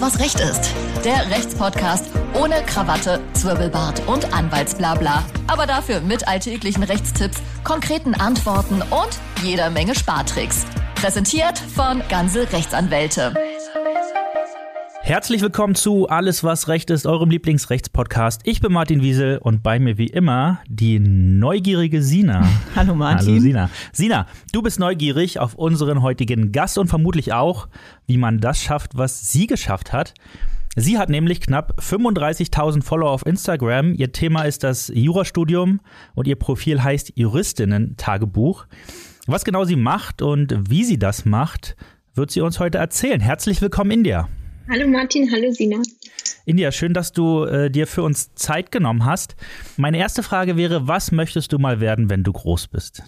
Was Recht ist. Der Rechtspodcast ohne Krawatte, Zwirbelbart und Anwaltsblabla. Aber dafür mit alltäglichen Rechtstipps, konkreten Antworten und jeder Menge Spartricks. Präsentiert von Ganze Rechtsanwälte. Herzlich willkommen zu Alles, was Recht ist, eurem Lieblingsrechtspodcast. Ich bin Martin Wiesel und bei mir wie immer die neugierige Sina. Hallo Martin. Hallo Sina. Sina, du bist neugierig auf unseren heutigen Gast und vermutlich auch, wie man das schafft, was sie geschafft hat. Sie hat nämlich knapp 35.000 Follower auf Instagram. Ihr Thema ist das Jurastudium und ihr Profil heißt Juristinnen-Tagebuch. Was genau sie macht und wie sie das macht, wird sie uns heute erzählen. Herzlich willkommen, India. Hallo Martin, hallo Sina. India, schön, dass du äh, dir für uns Zeit genommen hast. Meine erste Frage wäre, was möchtest du mal werden, wenn du groß bist?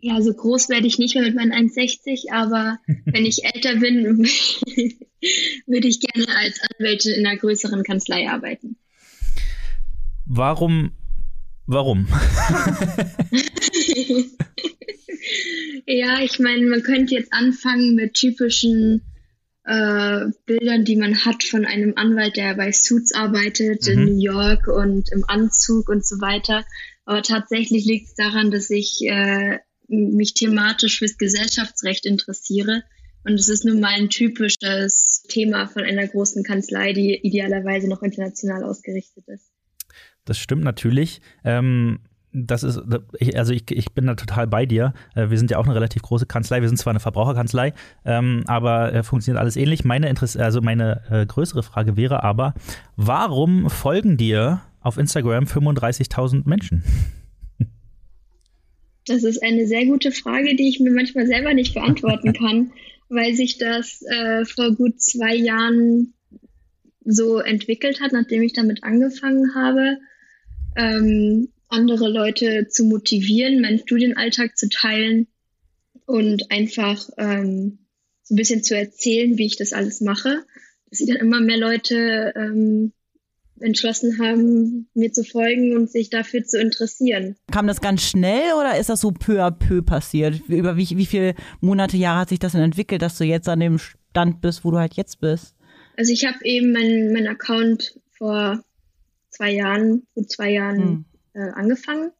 Ja, so groß werde ich nicht mehr mit meinen 1,60, aber wenn ich älter bin, würde ich gerne als Anwältin in einer größeren Kanzlei arbeiten. Warum? Warum? ja, ich meine, man könnte jetzt anfangen mit typischen äh, Bildern, die man hat von einem Anwalt, der bei Suits arbeitet mhm. in New York und im Anzug und so weiter. Aber tatsächlich liegt es daran, dass ich äh, mich thematisch fürs Gesellschaftsrecht interessiere. Und es ist nun mal ein typisches Thema von einer großen Kanzlei, die idealerweise noch international ausgerichtet ist. Das stimmt natürlich. Ähm, das ist, also ich, ich bin da total bei dir. Äh, wir sind ja auch eine relativ große Kanzlei. Wir sind zwar eine Verbraucherkanzlei, ähm, aber äh, funktioniert alles ähnlich. Meine Interesse, also meine äh, größere Frage wäre aber, warum folgen dir auf Instagram 35.000 Menschen? Das ist eine sehr gute Frage, die ich mir manchmal selber nicht beantworten kann, weil sich das äh, vor gut zwei Jahren so entwickelt hat, nachdem ich damit angefangen habe. Ähm, andere Leute zu motivieren, meinen Studienalltag zu teilen und einfach ähm, so ein bisschen zu erzählen, wie ich das alles mache, dass sich dann immer mehr Leute ähm, entschlossen haben, mir zu folgen und sich dafür zu interessieren. Kam das ganz schnell oder ist das so peu à peu passiert? Über wie, wie viele Monate, Jahre hat sich das denn entwickelt, dass du jetzt an dem Stand bist, wo du halt jetzt bist? Also ich habe eben meinen mein Account vor zwei Jahren, gut zwei Jahren hm äh, angefangen.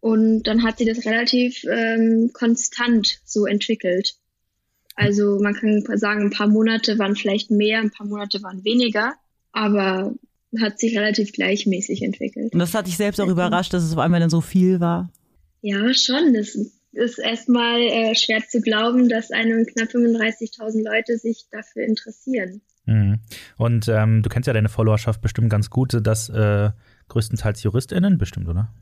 Und dann hat sie das relativ ähm, konstant so entwickelt. Also man kann sagen, ein paar Monate waren vielleicht mehr, ein paar Monate waren weniger, aber hat sich relativ gleichmäßig entwickelt. Und das hat dich selbst auch überrascht, dass es auf einmal dann so viel war? Ja, schon. Das ist erstmal äh, schwer zu glauben, dass einem knapp 35.000 Leute sich dafür interessieren. Mhm. Und ähm, du kennst ja deine Followerschaft bestimmt ganz gut, dass äh, größtenteils JuristInnen bestimmt, oder?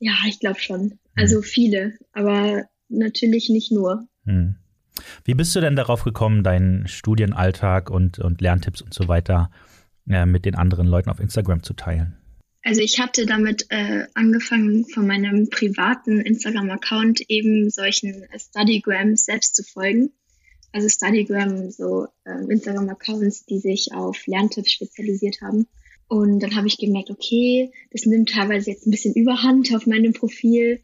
Ja, ich glaube schon. Also hm. viele, aber natürlich nicht nur. Hm. Wie bist du denn darauf gekommen, deinen Studienalltag und, und Lerntipps und so weiter äh, mit den anderen Leuten auf Instagram zu teilen? Also ich hatte damit äh, angefangen, von meinem privaten Instagram-Account eben solchen Studygrams selbst zu folgen. Also Studygram, so äh, Instagram-Accounts, die sich auf Lerntipps spezialisiert haben. Und dann habe ich gemerkt, okay, das nimmt teilweise jetzt ein bisschen Überhand auf meinem Profil.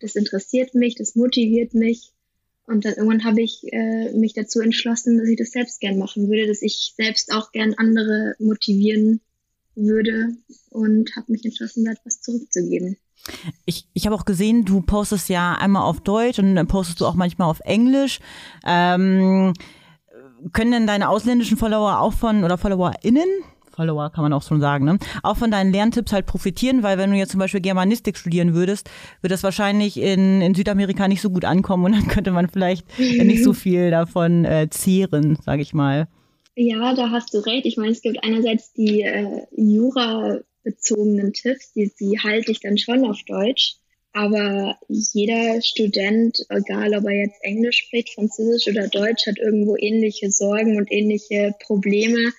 Das interessiert mich, das motiviert mich. Und dann irgendwann habe ich äh, mich dazu entschlossen, dass ich das selbst gern machen würde, dass ich selbst auch gern andere motivieren würde und habe mich entschlossen, da etwas zurückzugeben. Ich, ich habe auch gesehen, du postest ja einmal auf Deutsch und dann postest du auch manchmal auf Englisch. Ähm, können denn deine ausländischen Follower auch von oder FollowerInnen Follower, kann man auch schon sagen, ne? auch von deinen Lerntipps halt profitieren, weil wenn du jetzt zum Beispiel Germanistik studieren würdest, würde das wahrscheinlich in, in Südamerika nicht so gut ankommen und dann könnte man vielleicht nicht so viel davon äh, zehren, sage ich mal. Ja, da hast du recht. Ich meine, es gibt einerseits die äh, Jura-bezogenen Tipps, die, die halte ich dann schon auf Deutsch. Aber jeder Student, egal ob er jetzt Englisch spricht, Französisch oder Deutsch, hat irgendwo ähnliche Sorgen und ähnliche Probleme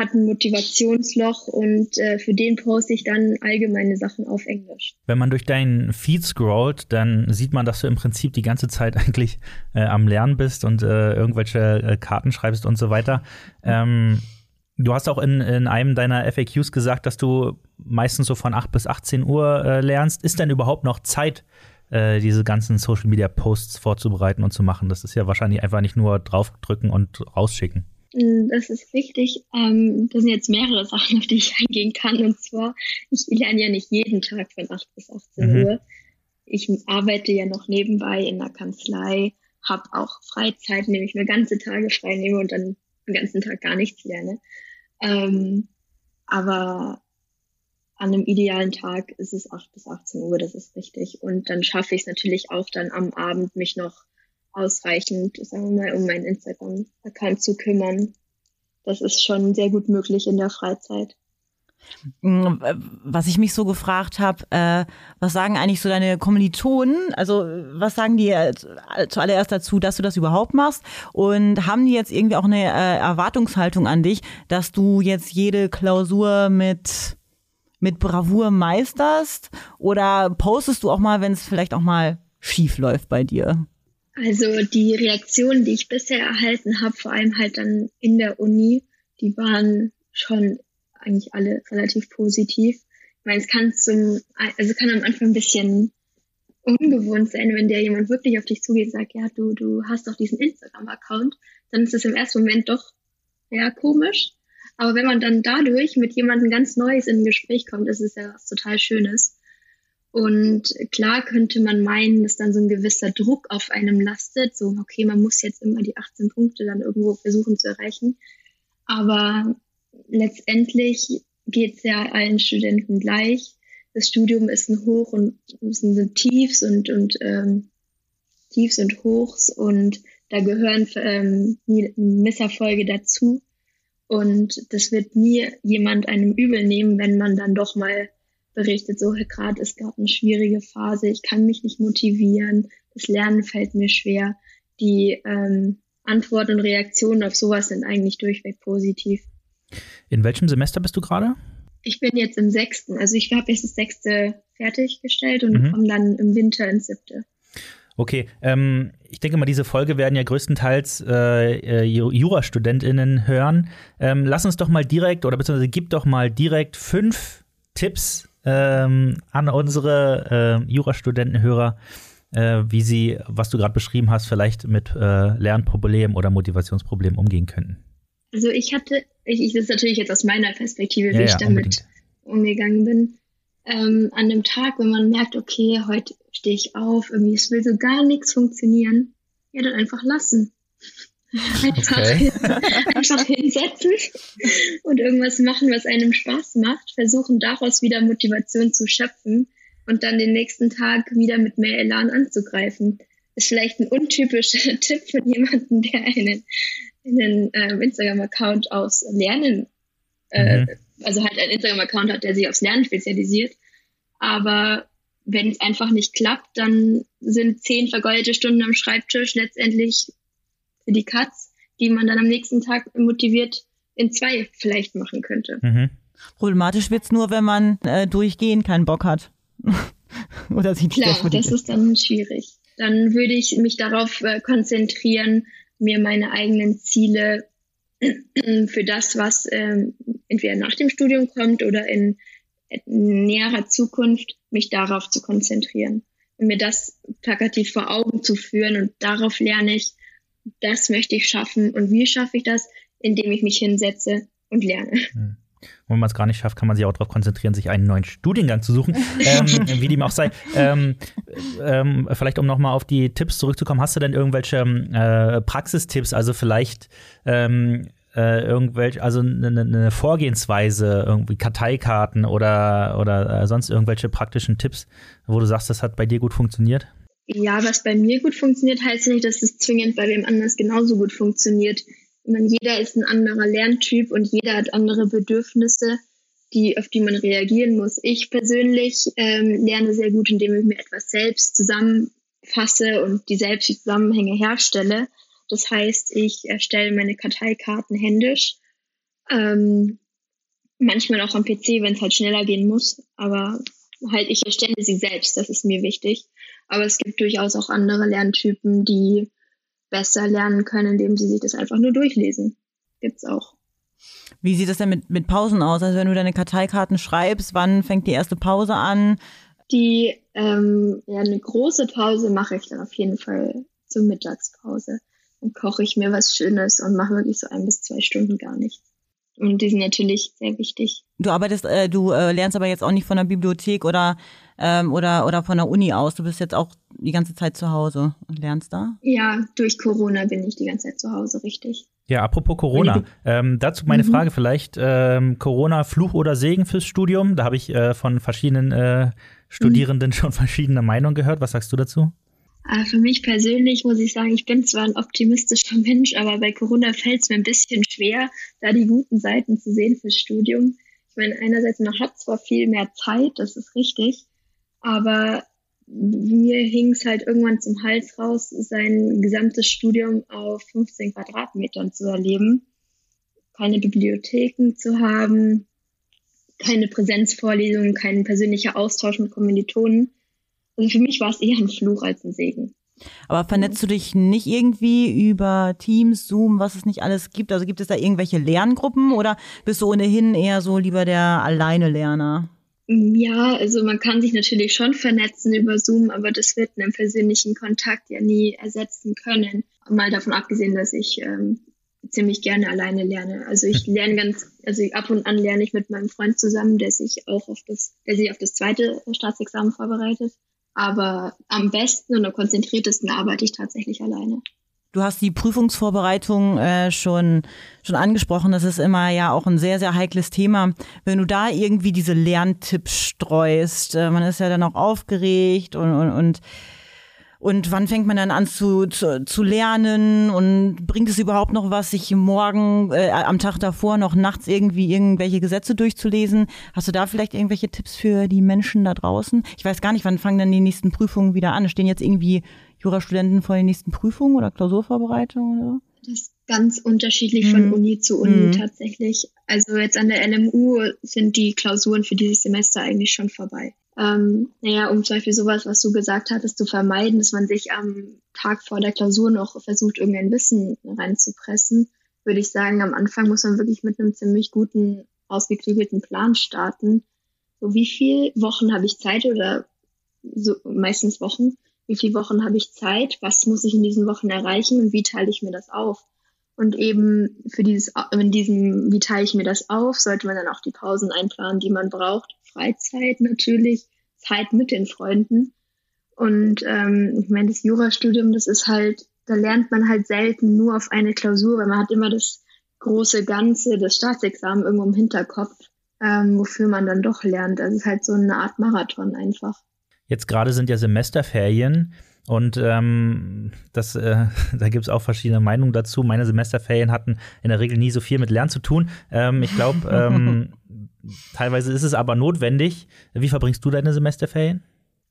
hat ein Motivationsloch und äh, für den poste ich dann allgemeine Sachen auf Englisch. Wenn man durch deinen Feed scrollt, dann sieht man, dass du im Prinzip die ganze Zeit eigentlich äh, am Lernen bist und äh, irgendwelche äh, Karten schreibst und so weiter. Ähm, du hast auch in, in einem deiner FAQs gesagt, dass du meistens so von 8 bis 18 Uhr äh, lernst. Ist denn überhaupt noch Zeit, äh, diese ganzen Social Media Posts vorzubereiten und zu machen? Das ist ja wahrscheinlich einfach nicht nur draufdrücken und rausschicken. Mm, das ist richtig. Ähm, das sind jetzt mehrere Sachen, auf die ich eingehen kann. Und zwar, ich lerne ja nicht jeden Tag von 8 bis 18 mhm. Uhr. Ich arbeite ja noch nebenbei in der Kanzlei, habe auch Freizeit, indem ich mir ganze Tage frei nehme und dann den ganzen Tag gar nichts lerne. Ähm, aber an einem idealen Tag ist es 8 bis 18 Uhr, das ist richtig. Und dann schaffe ich es natürlich auch dann am Abend, mich noch ausreichend, sagen wir mal, um meinen Instagram-Account zu kümmern. Das ist schon sehr gut möglich in der Freizeit. Mm, was ich mich so gefragt habe, äh, was sagen eigentlich so deine Kommilitonen? Also was sagen die äh, zuallererst dazu, dass du das überhaupt machst? Und haben die jetzt irgendwie auch eine äh, Erwartungshaltung an dich, dass du jetzt jede Klausur mit mit Bravour meisterst? Oder postest du auch mal, wenn es vielleicht auch mal schief läuft bei dir? Also die Reaktionen, die ich bisher erhalten habe, vor allem halt dann in der Uni, die waren schon eigentlich alle relativ positiv. Ich meine, es kann zum, also kann am Anfang ein bisschen ungewohnt sein, wenn der jemand wirklich auf dich zugeht und sagt, ja, du, du hast doch diesen Instagram-Account, dann ist es im ersten Moment doch ja komisch. Aber wenn man dann dadurch mit jemandem ganz Neues in ein Gespräch kommt, ist es ja was total Schönes. Und klar könnte man meinen, dass dann so ein gewisser Druck auf einem lastet, so, okay, man muss jetzt immer die 18 Punkte dann irgendwo versuchen zu erreichen. Aber letztendlich geht es ja allen Studenten gleich. Das Studium ist ein Hoch und sind Tiefs und, und ähm, Tiefs und Hochs und da gehören ähm, Misserfolge dazu. Und das wird nie jemand einem übel nehmen, wenn man dann doch mal berichtet, so gerade es gab eine schwierige Phase, ich kann mich nicht motivieren, das Lernen fällt mir schwer. Die ähm, Antworten und Reaktionen auf sowas sind eigentlich durchweg positiv. In welchem Semester bist du gerade? Ich bin jetzt im sechsten, also ich habe jetzt das sechste fertiggestellt und mhm. komme dann im Winter ins siebte. Okay, ähm, ich denke mal, diese Folge werden ja größtenteils äh, äh JurastudentInnen hören. Ähm, lass uns doch mal direkt oder beziehungsweise gib doch mal direkt fünf Tipps ähm, an unsere äh, Jurastudentenhörer, äh, wie sie, was du gerade beschrieben hast, vielleicht mit äh, Lernproblemen oder Motivationsproblemen umgehen könnten? Also ich hatte, ich, ich das ist natürlich jetzt aus meiner Perspektive, wie ja, ich damit unbedingt. umgegangen bin. Ähm, an dem Tag, wenn man merkt, okay, heute stehe ich auf, irgendwie es will so gar nichts funktionieren, ja, dann einfach lassen. Einfach, okay. einfach hinsetzen und irgendwas machen, was einem Spaß macht, versuchen daraus wieder Motivation zu schöpfen und dann den nächsten Tag wieder mit mehr Elan anzugreifen. Ist vielleicht ein untypischer Tipp von jemandem, der einen, einen äh, Instagram-Account aus Lernen, äh, mhm. also halt einen Instagram-Account hat, der sich aufs Lernen spezialisiert. Aber wenn es einfach nicht klappt, dann sind zehn vergeudete Stunden am Schreibtisch letztendlich für die Katz, die man dann am nächsten Tag motiviert in zwei vielleicht machen könnte. Mhm. Problematisch wird's nur, wenn man äh, durchgehen keinen Bock hat. Oder sieht Klar, das, das ist dann schwierig. Dann würde ich mich darauf äh, konzentrieren, mir meine eigenen Ziele für das, was ähm, entweder nach dem Studium kommt oder in, in näherer Zukunft, mich darauf zu konzentrieren und mir das plakativ vor Augen zu führen und darauf lerne ich, das möchte ich schaffen. Und wie schaffe ich das? Indem ich mich hinsetze und lerne. Hm. wenn man es gar nicht schafft, kann man sich auch darauf konzentrieren, sich einen neuen Studiengang zu suchen, ähm, wie dem auch sei. Ähm, ähm, vielleicht, um nochmal auf die Tipps zurückzukommen, hast du denn irgendwelche äh, Praxistipps, also vielleicht ähm, äh, irgendwelche, also eine ne, ne Vorgehensweise, irgendwie Karteikarten oder, oder äh, sonst irgendwelche praktischen Tipps, wo du sagst, das hat bei dir gut funktioniert? Ja, was bei mir gut funktioniert, heißt nicht, dass es zwingend bei wem anders genauso gut funktioniert. Meine, jeder ist ein anderer Lerntyp und jeder hat andere Bedürfnisse, die, auf die man reagieren muss. Ich persönlich ähm, lerne sehr gut, indem ich mir etwas selbst zusammenfasse und die selbst die Zusammenhänge herstelle. Das heißt, ich erstelle meine Karteikarten händisch. Ähm, manchmal auch am PC, wenn es halt schneller gehen muss. Aber halt, ich erstelle sie selbst, das ist mir wichtig. Aber es gibt durchaus auch andere Lerntypen, die besser lernen können, indem sie sich das einfach nur durchlesen. Gibt's auch. Wie sieht das denn mit, mit Pausen aus? Also wenn du deine Karteikarten schreibst, wann fängt die erste Pause an? Die, ähm, ja, eine große Pause mache ich dann auf jeden Fall zur Mittagspause. Dann koche ich mir was Schönes und mache wirklich so ein bis zwei Stunden gar nichts. Und die sind natürlich sehr wichtig. Du arbeitest, äh, du äh, lernst aber jetzt auch nicht von der Bibliothek oder ähm, oder oder von der Uni aus. Du bist jetzt auch die ganze Zeit zu Hause und lernst da? Ja, durch Corona bin ich die ganze Zeit zu Hause, richtig. Ja, apropos Corona. Ähm, dazu meine mhm. Frage vielleicht, ähm, Corona Fluch oder Segen fürs Studium? Da habe ich äh, von verschiedenen äh, Studierenden mhm. schon verschiedene Meinungen gehört. Was sagst du dazu? Ah, für mich persönlich muss ich sagen, ich bin zwar ein optimistischer Mensch, aber bei Corona fällt es mir ein bisschen schwer, da die guten Seiten zu sehen fürs Studium. Ich meine, einerseits, man hat zwar viel mehr Zeit, das ist richtig, aber mir hing es halt irgendwann zum Hals raus, sein gesamtes Studium auf 15 Quadratmetern zu erleben, keine Bibliotheken zu haben, keine Präsenzvorlesungen, keinen persönlicher Austausch mit Kommilitonen. Also für mich war es eher ein Fluch als ein Segen. Aber vernetzt du dich nicht irgendwie über Teams, Zoom, was es nicht alles gibt? Also gibt es da irgendwelche Lerngruppen oder bist du ohnehin eher so lieber der Alleine-Lerner? Ja, also man kann sich natürlich schon vernetzen über Zoom, aber das wird einen persönlichen Kontakt ja nie ersetzen können. Mal davon abgesehen, dass ich ähm, ziemlich gerne alleine lerne. Also ich lerne ganz, also ab und an lerne ich mit meinem Freund zusammen, der sich auch auf das, der sich auf das zweite Staatsexamen vorbereitet. Aber am besten und am konzentriertesten arbeite ich tatsächlich alleine. Du hast die Prüfungsvorbereitung äh, schon, schon angesprochen. Das ist immer ja auch ein sehr, sehr heikles Thema. Wenn du da irgendwie diese Lerntipps streust, äh, man ist ja dann auch aufgeregt und, und, und und wann fängt man dann an zu, zu, zu lernen und bringt es überhaupt noch was, sich morgen, äh, am Tag davor noch nachts irgendwie irgendwelche Gesetze durchzulesen? Hast du da vielleicht irgendwelche Tipps für die Menschen da draußen? Ich weiß gar nicht, wann fangen dann die nächsten Prüfungen wieder an? Stehen jetzt irgendwie Jurastudenten vor den nächsten Prüfungen oder Klausurvorbereitungen oder Das ist ganz unterschiedlich von mhm. Uni zu Uni mhm. tatsächlich. Also jetzt an der LMU sind die Klausuren für dieses Semester eigentlich schon vorbei ähm, naja, um zum Beispiel sowas, was du gesagt hattest, zu vermeiden, dass man sich am Tag vor der Klausur noch versucht, irgendein Wissen reinzupressen, würde ich sagen, am Anfang muss man wirklich mit einem ziemlich guten, ausgeklügelten Plan starten. So, wie viel Wochen habe ich Zeit oder so, meistens Wochen? Wie viele Wochen habe ich Zeit? Was muss ich in diesen Wochen erreichen und wie teile ich mir das auf? Und eben für dieses, in diesem, wie teile ich mir das auf, sollte man dann auch die Pausen einplanen, die man braucht. Freizeit natürlich, Zeit mit den Freunden. Und ähm, ich meine, das Jurastudium, das ist halt, da lernt man halt selten nur auf eine Klausur, weil man hat immer das große Ganze, das Staatsexamen irgendwo im Hinterkopf, ähm, wofür man dann doch lernt. Das ist halt so eine Art Marathon einfach. Jetzt gerade sind ja Semesterferien. Und ähm, das, äh, da gibt es auch verschiedene Meinungen dazu. Meine Semesterferien hatten in der Regel nie so viel mit Lernen zu tun. Ähm, ich glaube, ähm, teilweise ist es aber notwendig. Wie verbringst du deine Semesterferien?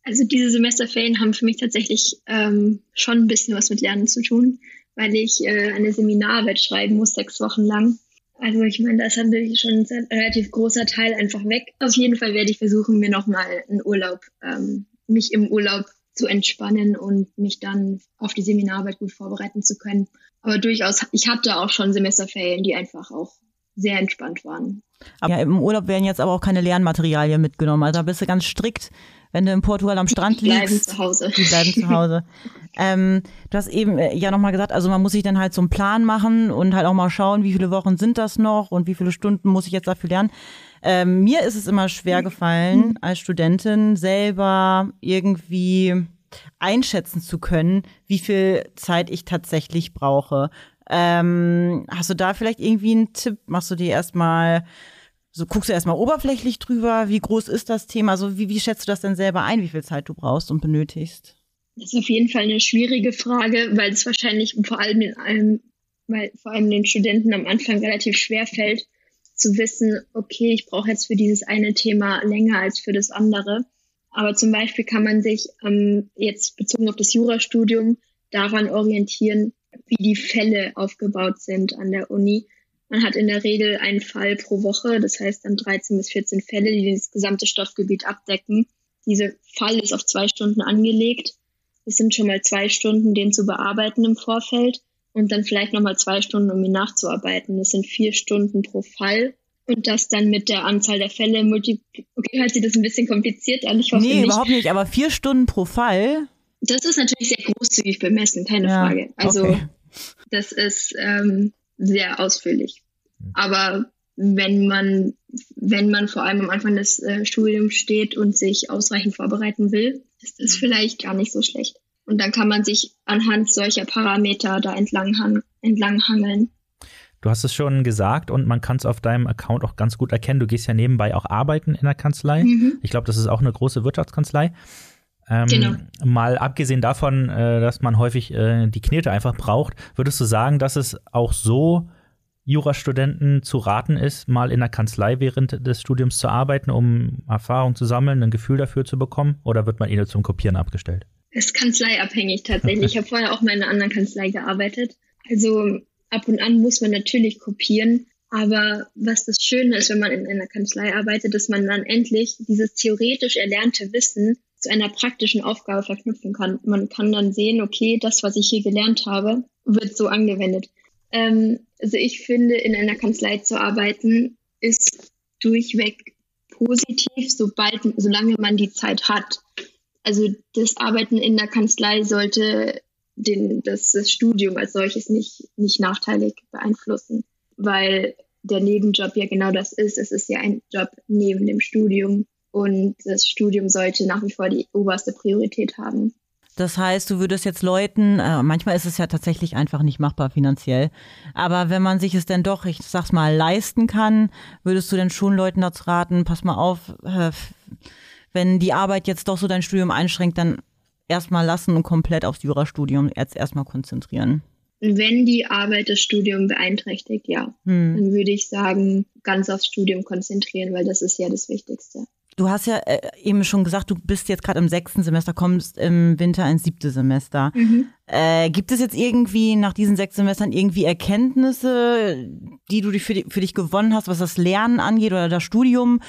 Also diese Semesterferien haben für mich tatsächlich ähm, schon ein bisschen was mit Lernen zu tun, weil ich äh, eine Seminararbeit schreiben muss, sechs Wochen lang. Also ich meine, da ist natürlich schon ein relativ großer Teil einfach weg. Auf jeden Fall werde ich versuchen, mir nochmal einen Urlaub, ähm, mich im Urlaub zu entspannen und mich dann auf die Seminararbeit gut vorbereiten zu können. Aber durchaus, ich hatte auch schon Semesterferien, die einfach auch sehr entspannt waren. Ja, im Urlaub werden jetzt aber auch keine Lernmaterialien mitgenommen. Also da bist du ganz strikt, wenn du in Portugal am Strand liegst. Die bleiben zu Hause. Die bleiben zu Hause. ähm, du hast eben äh, ja nochmal gesagt, also man muss sich dann halt so einen Plan machen und halt auch mal schauen, wie viele Wochen sind das noch und wie viele Stunden muss ich jetzt dafür lernen. Ähm, mir ist es immer schwer gefallen, als Studentin selber irgendwie einschätzen zu können, wie viel Zeit ich tatsächlich brauche. Ähm, hast du da vielleicht irgendwie einen Tipp? Machst du dir erstmal, so guckst du erstmal oberflächlich drüber, wie groß ist das Thema? Also wie, wie schätzt du das denn selber ein, wie viel Zeit du brauchst und benötigst? Das ist auf jeden Fall eine schwierige Frage, weil es wahrscheinlich vor allem in allem, weil vor allem den Studenten am Anfang relativ schwer fällt, zu wissen, okay, ich brauche jetzt für dieses eine Thema länger als für das andere. Aber zum Beispiel kann man sich ähm, jetzt bezogen auf das Jurastudium daran orientieren, wie die Fälle aufgebaut sind an der Uni. Man hat in der Regel einen Fall pro Woche, das heißt dann 13 bis 14 Fälle, die das gesamte Stoffgebiet abdecken. Dieser Fall ist auf zwei Stunden angelegt. Es sind schon mal zwei Stunden, den zu bearbeiten im Vorfeld und dann vielleicht nochmal zwei Stunden, um ihn nachzuarbeiten. Das sind vier Stunden pro Fall. Und das dann mit der Anzahl der Fälle multipliziert. Okay, hört sich das ein bisschen kompliziert an. Ich hoffe nee, nicht. überhaupt nicht, aber vier Stunden pro Fall. Das ist natürlich sehr großzügig bemessen, keine ja, Frage. Also okay. Das ist ähm, sehr ausführlich. Aber wenn man, wenn man vor allem am Anfang des äh, Studiums steht und sich ausreichend vorbereiten will, ist das vielleicht gar nicht so schlecht. Und dann kann man sich anhand solcher Parameter da entlang, entlang hangeln. Du hast es schon gesagt und man kann es auf deinem Account auch ganz gut erkennen. Du gehst ja nebenbei auch arbeiten in der Kanzlei. Mhm. Ich glaube, das ist auch eine große Wirtschaftskanzlei. Ähm, genau. Mal abgesehen davon, äh, dass man häufig äh, die Knete einfach braucht, würdest du sagen, dass es auch so Jurastudenten zu raten ist, mal in der Kanzlei während des Studiums zu arbeiten, um Erfahrung zu sammeln, ein Gefühl dafür zu bekommen? Oder wird man ihnen zum Kopieren abgestellt? Ist kanzleiabhängig tatsächlich. ich habe vorher auch mal in einer anderen Kanzlei gearbeitet. Also ab und an muss man natürlich kopieren. Aber was das Schöne ist, wenn man in einer Kanzlei arbeitet, dass man dann endlich dieses theoretisch erlernte Wissen zu einer praktischen Aufgabe verknüpfen kann. Man kann dann sehen, okay, das, was ich hier gelernt habe, wird so angewendet. Ähm, also ich finde, in einer Kanzlei zu arbeiten, ist durchweg positiv, sobald, solange man die Zeit hat. Also das Arbeiten in der Kanzlei sollte den, das, das Studium als solches nicht, nicht nachteilig beeinflussen, weil der Nebenjob ja genau das ist. Es ist ja ein Job neben dem Studium und das Studium sollte nach wie vor die oberste Priorität haben. Das heißt, du würdest jetzt Leuten, äh, manchmal ist es ja tatsächlich einfach nicht machbar finanziell, aber wenn man sich es denn doch, ich sag's mal, leisten kann, würdest du denn schon Leuten dazu raten, pass mal auf, äh, wenn die Arbeit jetzt doch so dein Studium einschränkt, dann erstmal lassen und komplett aufs Jurastudium jetzt erstmal konzentrieren? Wenn die Arbeit das Studium beeinträchtigt, ja, hm. dann würde ich sagen, ganz aufs Studium konzentrieren, weil das ist ja das Wichtigste. Du hast ja äh, eben schon gesagt, du bist jetzt gerade im sechsten Semester, kommst im Winter ins siebte Semester. Mhm. Äh, gibt es jetzt irgendwie nach diesen sechs Semestern irgendwie Erkenntnisse, die du für, für dich gewonnen hast, was das Lernen angeht oder das Studium?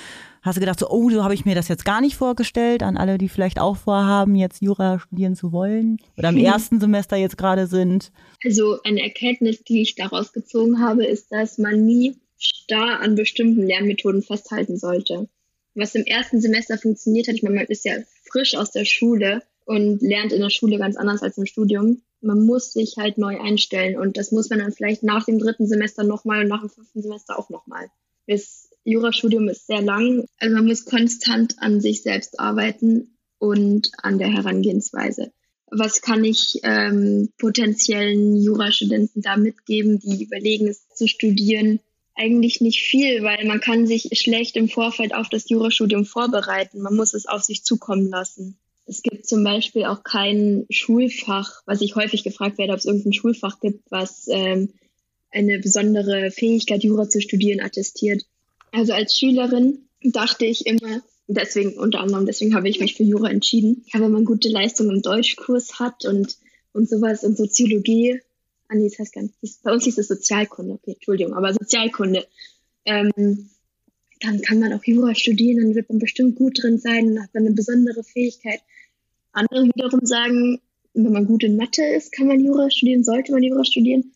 Hast du gedacht, so, oh, so habe ich mir das jetzt gar nicht vorgestellt, an alle, die vielleicht auch vorhaben, jetzt Jura studieren zu wollen oder im mhm. ersten Semester jetzt gerade sind? Also eine Erkenntnis, die ich daraus gezogen habe, ist, dass man nie starr an bestimmten Lernmethoden festhalten sollte. Was im ersten Semester funktioniert hat, ich meine, man ist ja frisch aus der Schule und lernt in der Schule ganz anders als im Studium. Man muss sich halt neu einstellen und das muss man dann vielleicht nach dem dritten Semester nochmal und nach dem fünften Semester auch nochmal. Das Jurastudium ist sehr lang. Also man muss konstant an sich selbst arbeiten und an der Herangehensweise. Was kann ich ähm, potenziellen Jurastudenten da mitgeben, die überlegen, es zu studieren? Eigentlich nicht viel, weil man kann sich schlecht im Vorfeld auf das Jurastudium vorbereiten. Man muss es auf sich zukommen lassen. Es gibt zum Beispiel auch kein Schulfach, was ich häufig gefragt werde, ob es irgendein Schulfach gibt, was ähm, eine besondere Fähigkeit, Jura zu studieren, attestiert. Also als Schülerin dachte ich immer, deswegen unter anderem, deswegen habe ich mich für Jura entschieden. Habe, wenn man gute Leistungen im Deutschkurs hat und, und sowas und Soziologie, ah nee, das heißt gar nicht, bei uns hieß es Sozialkunde, okay, Entschuldigung, aber Sozialkunde, ähm, dann kann man auch Jura studieren, dann wird man bestimmt gut drin sein, dann hat man eine besondere Fähigkeit. Andere wiederum sagen, wenn man gut in Mathe ist, kann man Jura studieren, sollte man Jura studieren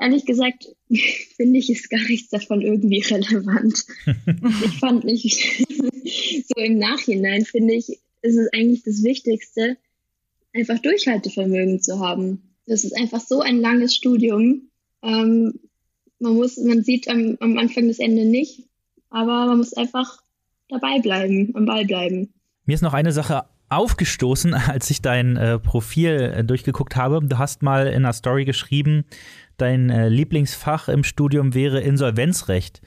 ehrlich gesagt, finde ich, ist gar nichts davon irgendwie relevant. ich fand nicht, so im Nachhinein finde ich, ist es eigentlich das Wichtigste, einfach Durchhaltevermögen zu haben. Das ist einfach so ein langes Studium. Ähm, man muss, man sieht am, am Anfang das Ende nicht, aber man muss einfach dabei bleiben, am Ball bleiben. Mir ist noch eine Sache aufgestoßen, als ich dein äh, Profil äh, durchgeguckt habe. Du hast mal in einer Story geschrieben, dein äh, Lieblingsfach im Studium wäre Insolvenzrecht.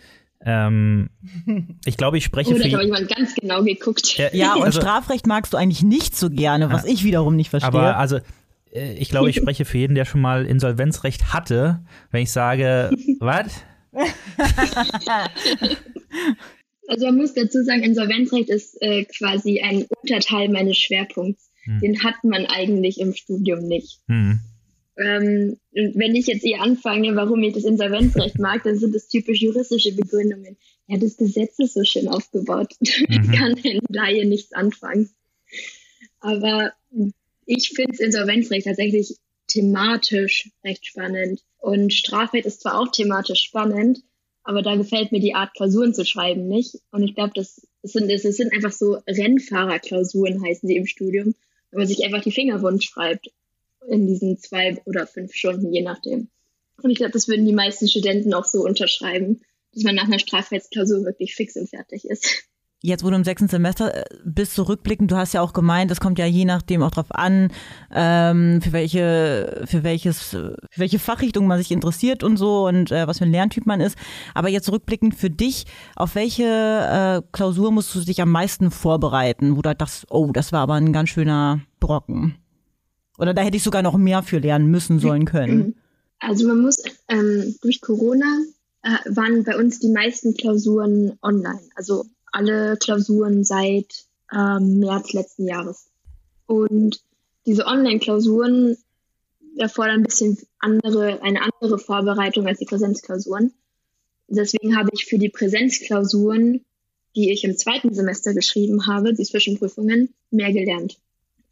Ähm, ich glaube, ich spreche oh, für. Da habe jemand ganz genau geguckt. Ja, ja und also, Strafrecht magst du eigentlich nicht so gerne, was ich wiederum nicht verstehe. Aber also, ich glaube, ich spreche für jeden, der schon mal Insolvenzrecht hatte, wenn ich sage, was? Also man muss dazu sagen, Insolvenzrecht ist äh, quasi ein Unterteil meines Schwerpunkts. Hm. Den hat man eigentlich im Studium nicht. Hm. Ähm, wenn ich jetzt eher anfange, warum ich das Insolvenzrecht mag, dann sind das typisch juristische Begründungen. Ja, das Gesetz ist so schön aufgebaut. Damit mhm. kann ein Laie nichts anfangen. Aber ich finde das Insolvenzrecht tatsächlich thematisch recht spannend. Und Strafrecht ist zwar auch thematisch spannend, aber da gefällt mir die Art, Klausuren zu schreiben nicht. Und ich glaube, das, das, sind, das sind einfach so Rennfahrerklausuren, heißen sie im Studium, wenn man sich einfach die Finger wund schreibt. in diesen zwei oder fünf Stunden, je nachdem. Und ich glaube, das würden die meisten Studenten auch so unterschreiben, dass man nach einer Strafrechtsklausur wirklich fix und fertig ist. Jetzt, wo du im sechsten Semester äh, bist, zurückblickend, du hast ja auch gemeint, das kommt ja je nachdem auch drauf an, ähm, für welche, für welches, für welche Fachrichtung man sich interessiert und so und äh, was für ein Lerntyp man ist. Aber jetzt zurückblickend für dich, auf welche äh, Klausur musst du dich am meisten vorbereiten, wo du dachtest, oh, das war aber ein ganz schöner Brocken? Oder da hätte ich sogar noch mehr für lernen müssen sollen können. Also man muss ähm, durch Corona äh, waren bei uns die meisten Klausuren online. Also alle Klausuren seit ähm, März letzten Jahres. Und diese Online-Klausuren erfordern ein bisschen andere, eine andere Vorbereitung als die Präsenzklausuren. Deswegen habe ich für die Präsenzklausuren, die ich im zweiten Semester geschrieben habe, die Zwischenprüfungen, mehr gelernt.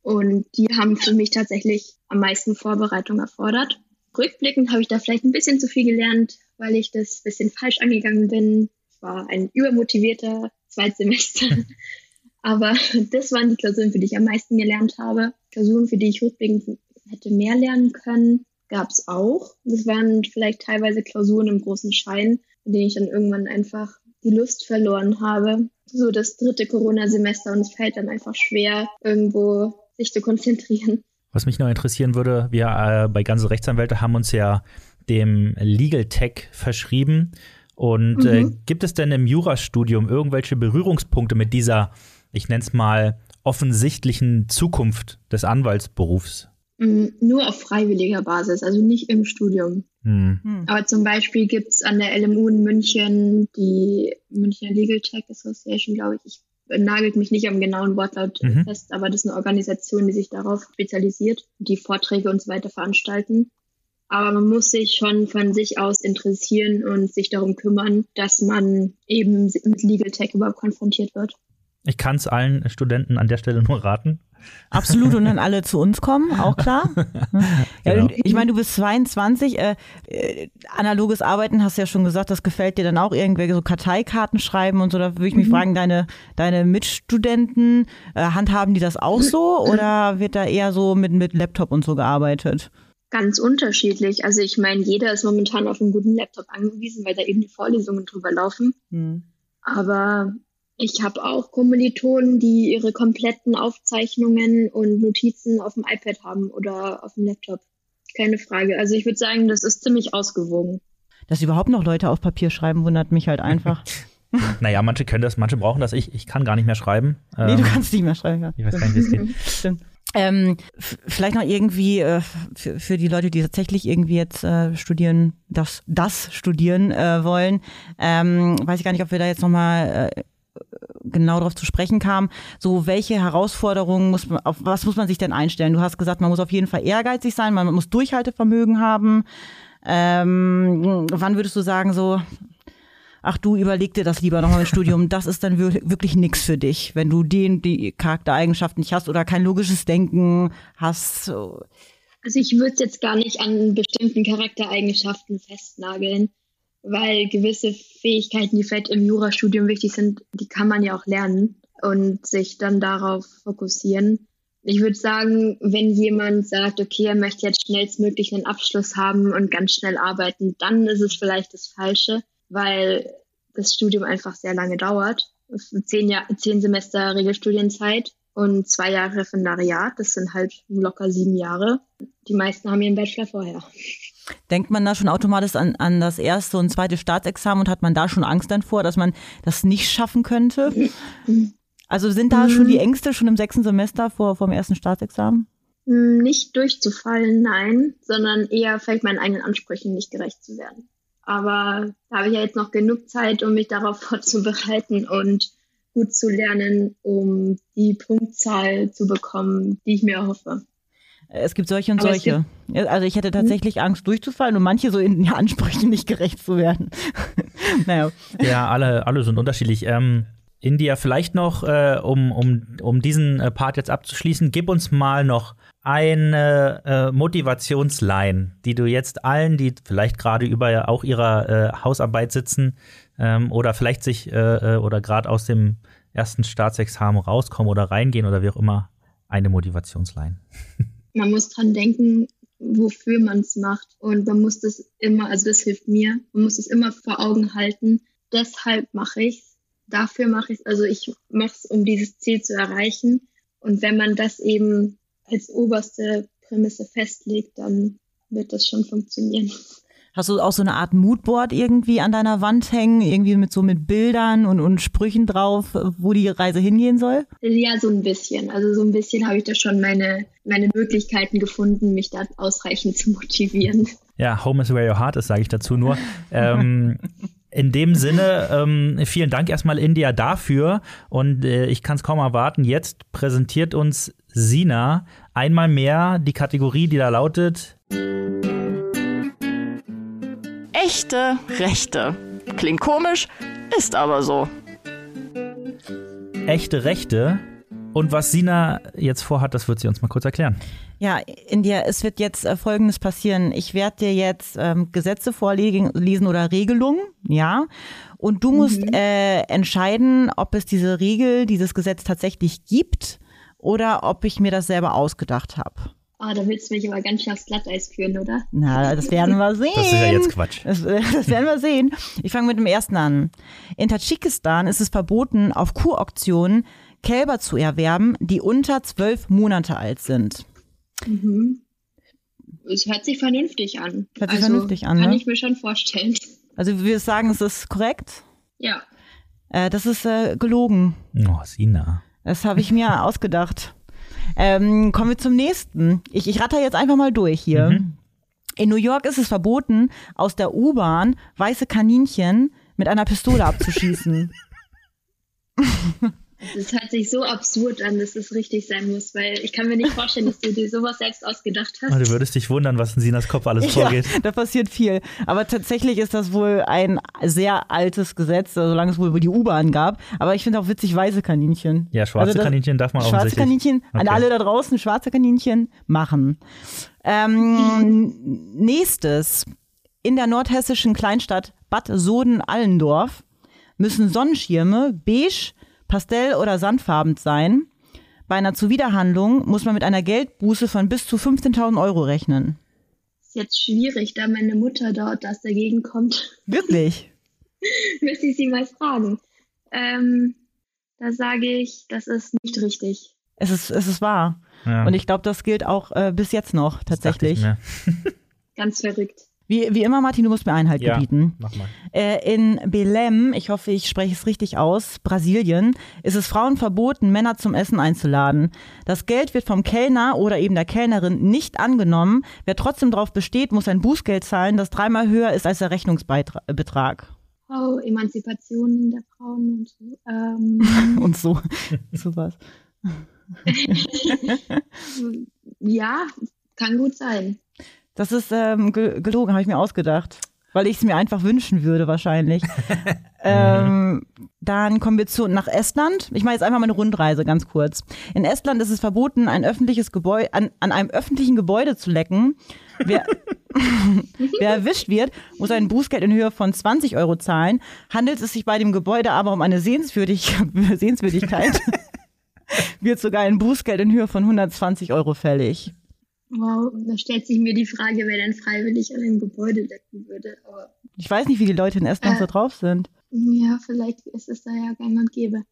Und die haben für mich tatsächlich am meisten Vorbereitung erfordert. Rückblickend habe ich da vielleicht ein bisschen zu viel gelernt, weil ich das bisschen falsch angegangen bin. Ich war ein übermotivierter Zweitsemester. Aber das waren die Klausuren, für die ich am meisten gelernt habe. Klausuren, für die ich rückblickend hätte mehr lernen können, gab es auch. Das waren vielleicht teilweise Klausuren im großen Schein, in denen ich dann irgendwann einfach die Lust verloren habe. So das dritte Corona-Semester und es fällt dann einfach schwer, irgendwo sich zu konzentrieren. Was mich noch interessieren würde, wir äh, bei ganze Rechtsanwälte haben uns ja dem Legal Tech verschrieben. Und äh, mhm. äh, gibt es denn im Jurastudium irgendwelche Berührungspunkte mit dieser, ich nenne es mal, offensichtlichen Zukunft des Anwaltsberufs? Mhm, nur auf freiwilliger Basis, also nicht im Studium. Mhm. Aber zum Beispiel gibt es an der LMU in München die Münchner Legal Tech Association, glaube ich. Ich nagelt mich nicht am genauen Wortlaut mhm. fest, aber das ist eine Organisation, die sich darauf spezialisiert, die Vorträge und so weiter veranstalten. Aber man muss sich schon von sich aus interessieren und sich darum kümmern, dass man eben mit Legal Tech überhaupt konfrontiert wird. Ich kann es allen Studenten an der Stelle nur raten. Absolut und dann alle zu uns kommen, auch klar. ja, genau. Ich meine, du bist 22, äh, äh, analoges Arbeiten hast du ja schon gesagt, das gefällt dir dann auch irgendwelche so Karteikarten schreiben und so. Da würde ich mich mhm. fragen, deine, deine Mitstudenten, äh, handhaben die das auch so oder wird da eher so mit, mit Laptop und so gearbeitet? Ganz unterschiedlich. Also ich meine, jeder ist momentan auf einen guten Laptop angewiesen, weil da eben die Vorlesungen drüber laufen. Mhm. Aber ich habe auch Kommilitonen, die ihre kompletten Aufzeichnungen und Notizen auf dem iPad haben oder auf dem Laptop. Keine Frage. Also ich würde sagen, das ist ziemlich ausgewogen. Dass überhaupt noch Leute auf Papier schreiben, wundert mich halt einfach. naja, manche können das, manche brauchen das. Ich, ich kann gar nicht mehr schreiben. Nee, du ähm, kannst nicht mehr schreiben. Ja. Ich weiß gar nicht, wie es geht. Stimmt. Ähm, vielleicht noch irgendwie äh, für, die Leute, die tatsächlich irgendwie jetzt äh, studieren, das, das studieren äh, wollen, ähm, weiß ich gar nicht, ob wir da jetzt nochmal äh, genau darauf zu sprechen kamen. So, welche Herausforderungen muss man, auf was muss man sich denn einstellen? Du hast gesagt, man muss auf jeden Fall ehrgeizig sein, man muss Durchhaltevermögen haben. Ähm, wann würdest du sagen, so, ach du überleg dir das lieber nochmal im Studium, das ist dann wirklich nichts für dich, wenn du den, die Charaktereigenschaften nicht hast oder kein logisches Denken hast. Also ich würde es jetzt gar nicht an bestimmten Charaktereigenschaften festnageln, weil gewisse Fähigkeiten, die vielleicht im Jurastudium wichtig sind, die kann man ja auch lernen und sich dann darauf fokussieren. Ich würde sagen, wenn jemand sagt, okay, er möchte jetzt schnellstmöglich einen Abschluss haben und ganz schnell arbeiten, dann ist es vielleicht das Falsche weil das Studium einfach sehr lange dauert. Zehn, Jahr, zehn Semester Regelstudienzeit und zwei Jahre Referendariat. Das sind halt locker sieben Jahre. Die meisten haben ihren Bachelor vorher. Denkt man da schon automatisch an, an das erste und zweite Staatsexamen und hat man da schon Angst dann vor, dass man das nicht schaffen könnte? Also sind da schon die mhm. Ängste schon im sechsten Semester vor, vor dem ersten Staatsexamen? Nicht durchzufallen, nein, sondern eher vielleicht meinen eigenen Ansprüchen nicht gerecht zu werden. Aber da habe ich ja jetzt noch genug Zeit, um mich darauf vorzubereiten und gut zu lernen, um die Punktzahl zu bekommen, die ich mir erhoffe. Es gibt solche und Aber solche. Also ich hätte hm? tatsächlich? Angst durchzufallen und manche so in den Ansprüchen nicht gerecht zu werden. naja. Ja, alle, alle sind unterschiedlich. Ähm, India, vielleicht noch, äh, um, um, um diesen äh, Part jetzt abzuschließen, gib uns mal noch eine äh, Motivationsline, die du jetzt allen, die vielleicht gerade über auch ihrer äh, Hausarbeit sitzen ähm, oder vielleicht sich äh, äh oder gerade aus dem ersten Staatsexamen rauskommen oder reingehen oder wie auch immer, eine Motivationsline. man muss dran denken, wofür man es macht. Und man muss das immer, also das hilft mir, man muss es immer vor Augen halten. Deshalb mache ich es. Dafür mache ich es. Also ich mache es, um dieses Ziel zu erreichen. Und wenn man das eben als oberste Prämisse festlegt, dann wird das schon funktionieren. Hast du auch so eine Art Moodboard irgendwie an deiner Wand hängen, irgendwie mit so mit Bildern und, und Sprüchen drauf, wo die Reise hingehen soll? Ja, so ein bisschen. Also so ein bisschen habe ich da schon meine, meine Möglichkeiten gefunden, mich da ausreichend zu motivieren. Ja, Home is where your heart is, sage ich dazu nur. ähm, in dem Sinne, ähm, vielen Dank erstmal India dafür und äh, ich kann es kaum erwarten. Jetzt präsentiert uns Sina einmal mehr die Kategorie, die da lautet Echte Rechte. Klingt komisch, ist aber so. echte Rechte. Und was Sina jetzt vorhat, das wird sie uns mal kurz erklären. Ja, India, es wird jetzt äh, Folgendes passieren. Ich werde dir jetzt ähm, Gesetze vorlesen oder Regelungen, ja. Und du musst äh, entscheiden, ob es diese Regel, dieses Gesetz tatsächlich gibt oder ob ich mir das selber ausgedacht habe. Ah, da willst du mich aber ganz schön aufs Glatteis führen, oder? Na, das werden wir sehen. Das ist ja jetzt Quatsch. Das, äh, das werden wir sehen. Ich fange mit dem ersten an. In Tadschikistan ist es verboten, auf Kuhauktionen Kälber zu erwerben, die unter zwölf Monate alt sind. Mhm. Es hört sich vernünftig an. Hört sich also, vernünftig an, Kann ne? ich mir schon vorstellen. Also wir sagen, es ist korrekt. Ja. Äh, das ist äh, gelogen. Oh, Sina. Das habe ich mir ausgedacht. Ähm, kommen wir zum nächsten. Ich, ich ratter jetzt einfach mal durch hier. Mhm. In New York ist es verboten, aus der U-Bahn weiße Kaninchen mit einer Pistole abzuschießen. Das hört sich so absurd an, dass es richtig sein muss, weil ich kann mir nicht vorstellen, dass du dir sowas selbst ausgedacht hast. du würdest dich wundern, was in Sinas Kopf alles vorgeht. Ja, da passiert viel. Aber tatsächlich ist das wohl ein sehr altes Gesetz, also solange es wohl die U-Bahn gab. Aber ich finde auch witzig weiße Kaninchen. Ja, schwarze Also das- Kaninchen darf man Schwarze offensichtlich. Kaninchen, an Okay. alle da draußen, schwarze Kaninchen machen. Ähm, nächstes. In der nordhessischen Kleinstadt Bad Soden-Allendorf müssen Sonnenschirme beige, pastell- oder sandfarben sein. Bei einer Zuwiderhandlung muss man mit einer Geldbuße von bis zu 15.000 Euro rechnen. Ist jetzt schwierig, da meine Mutter dort das dagegen kommt. Wirklich? Müsste ich sie mal fragen. Ähm, da sage ich, das ist nicht richtig. Es ist, es ist wahr. Ja, Und ich glaube, das gilt auch äh, bis jetzt noch das dachte ich tatsächlich. mir. Ganz verrückt. Wie, wie immer, Martin, du musst mir Einhalt Ja, gebieten. mach mal. Äh, in Belém, ich hoffe, ich spreche es richtig aus, Brasilien, ist es Frauen verboten, Männer zum Essen einzuladen. Das Geld wird vom Kellner oder eben der Kellnerin nicht angenommen. Wer trotzdem darauf besteht, muss ein Bußgeld zahlen, das dreimal höher ist als der Rechnungsbetrag. Oh, Emanzipation der Frauen und so. Ähm, Und so. Sowas. ja, kann gut sein. Das ist ähm, ge gelogen, habe ich mir ausgedacht. Weil ich es mir einfach wünschen würde, wahrscheinlich. ähm, dann kommen wir zu, nach Estland. Ich mache jetzt einfach mal eine Rundreise, ganz kurz. In Estland ist es verboten, ein öffentliches Gebäude, an, an einem öffentlichen Gebäude zu lecken. Wer, wer erwischt wird, muss ein Bußgeld in Höhe von 20 Euro zahlen. Handelt es sich bei dem Gebäude aber um eine Sehenswürdig Sehenswürdigkeit, wird sogar ein Bußgeld in Höhe von 120 Euro fällig. Wow, da stellt sich mir die Frage, wer denn freiwillig an einem Gebäude lecken würde. Aber Ich weiß nicht, wie die Leute in Estland Äh. so drauf sind. ja, vielleicht ist es da ja gang und gäbe.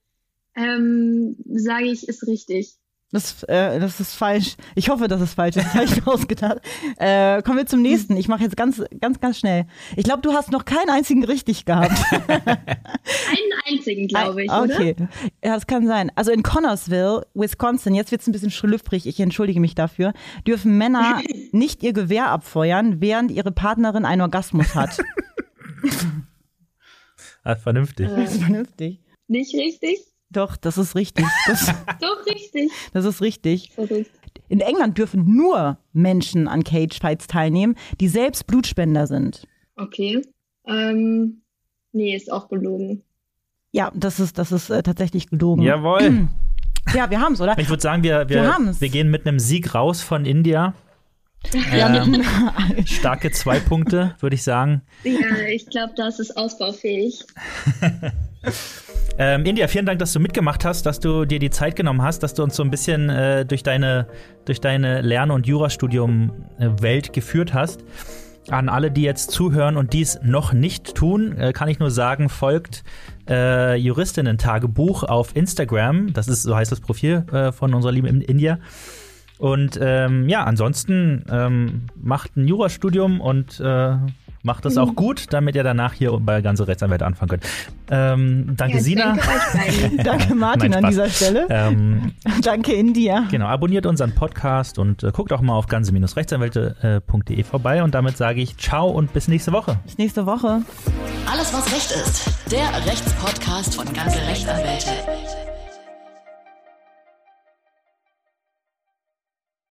Ähm, sage ich, ist richtig. Das, äh, das ist falsch. Ich hoffe, dass es falsch ist. Das habe ich ausgedacht. Äh, kommen wir zum nächsten. Ich mache jetzt ganz, ganz, ganz schnell. Ich glaube, du hast noch keinen einzigen richtig gehabt. Einen einzigen, glaube ich, Ah, oder? okay. Ja, das kann sein. Also in Connorsville, Wisconsin, jetzt wird es ein bisschen schlüpfrig, ich entschuldige mich dafür, dürfen Männer nicht ihr Gewehr abfeuern, während ihre Partnerin einen Orgasmus hat. Ah, vernünftig. Das ist vernünftig. Nicht richtig? Doch, das ist richtig. Das, Doch, richtig. das ist richtig. Verrückt. In England dürfen nur Menschen an Cagefights teilnehmen, die selbst Blutspender sind. Okay. Ähm, nee, ist auch gelogen. Ja, das ist, das ist äh, tatsächlich gelogen. Jawohl. Ja, wir haben's, oder? Ich würde sagen, wir, wir, Wir wir gehen mit einem Sieg raus von India. Ja, Ähm, starke zwei Punkte, würde ich sagen. Ja, ich glaube, das ist ausbaufähig. Ähm, India, vielen Dank, dass du mitgemacht hast, dass du dir die Zeit genommen hast, dass du uns so ein bisschen äh, durch deine, durch deine Lern- und Jurastudium-Welt geführt hast. An alle, die jetzt zuhören und dies noch nicht tun, äh, kann ich nur sagen, folgt äh, Juristinnen-Tagebuch auf Instagram. Das ist, so heißt das Profil äh, von unserer lieben India. Und ähm, ja, ansonsten ähm, macht ein Jurastudium und äh, macht das auch gut, damit ihr danach hier bei ganze Rechtsanwälte anfangen könnt. Ähm, danke, Ja, Sina. Beiden. Danke, Martin, Nein, an dieser Stelle. Ähm, Danke, India. genau, abonniert unseren Podcast und äh, guckt auch mal auf ganze-rechtsanwälte.de vorbei. Und damit sage ich Ciao und bis nächste Woche. Bis nächste Woche. Alles, was Recht ist. Der Rechtspodcast von ganze Rechtsanwälte.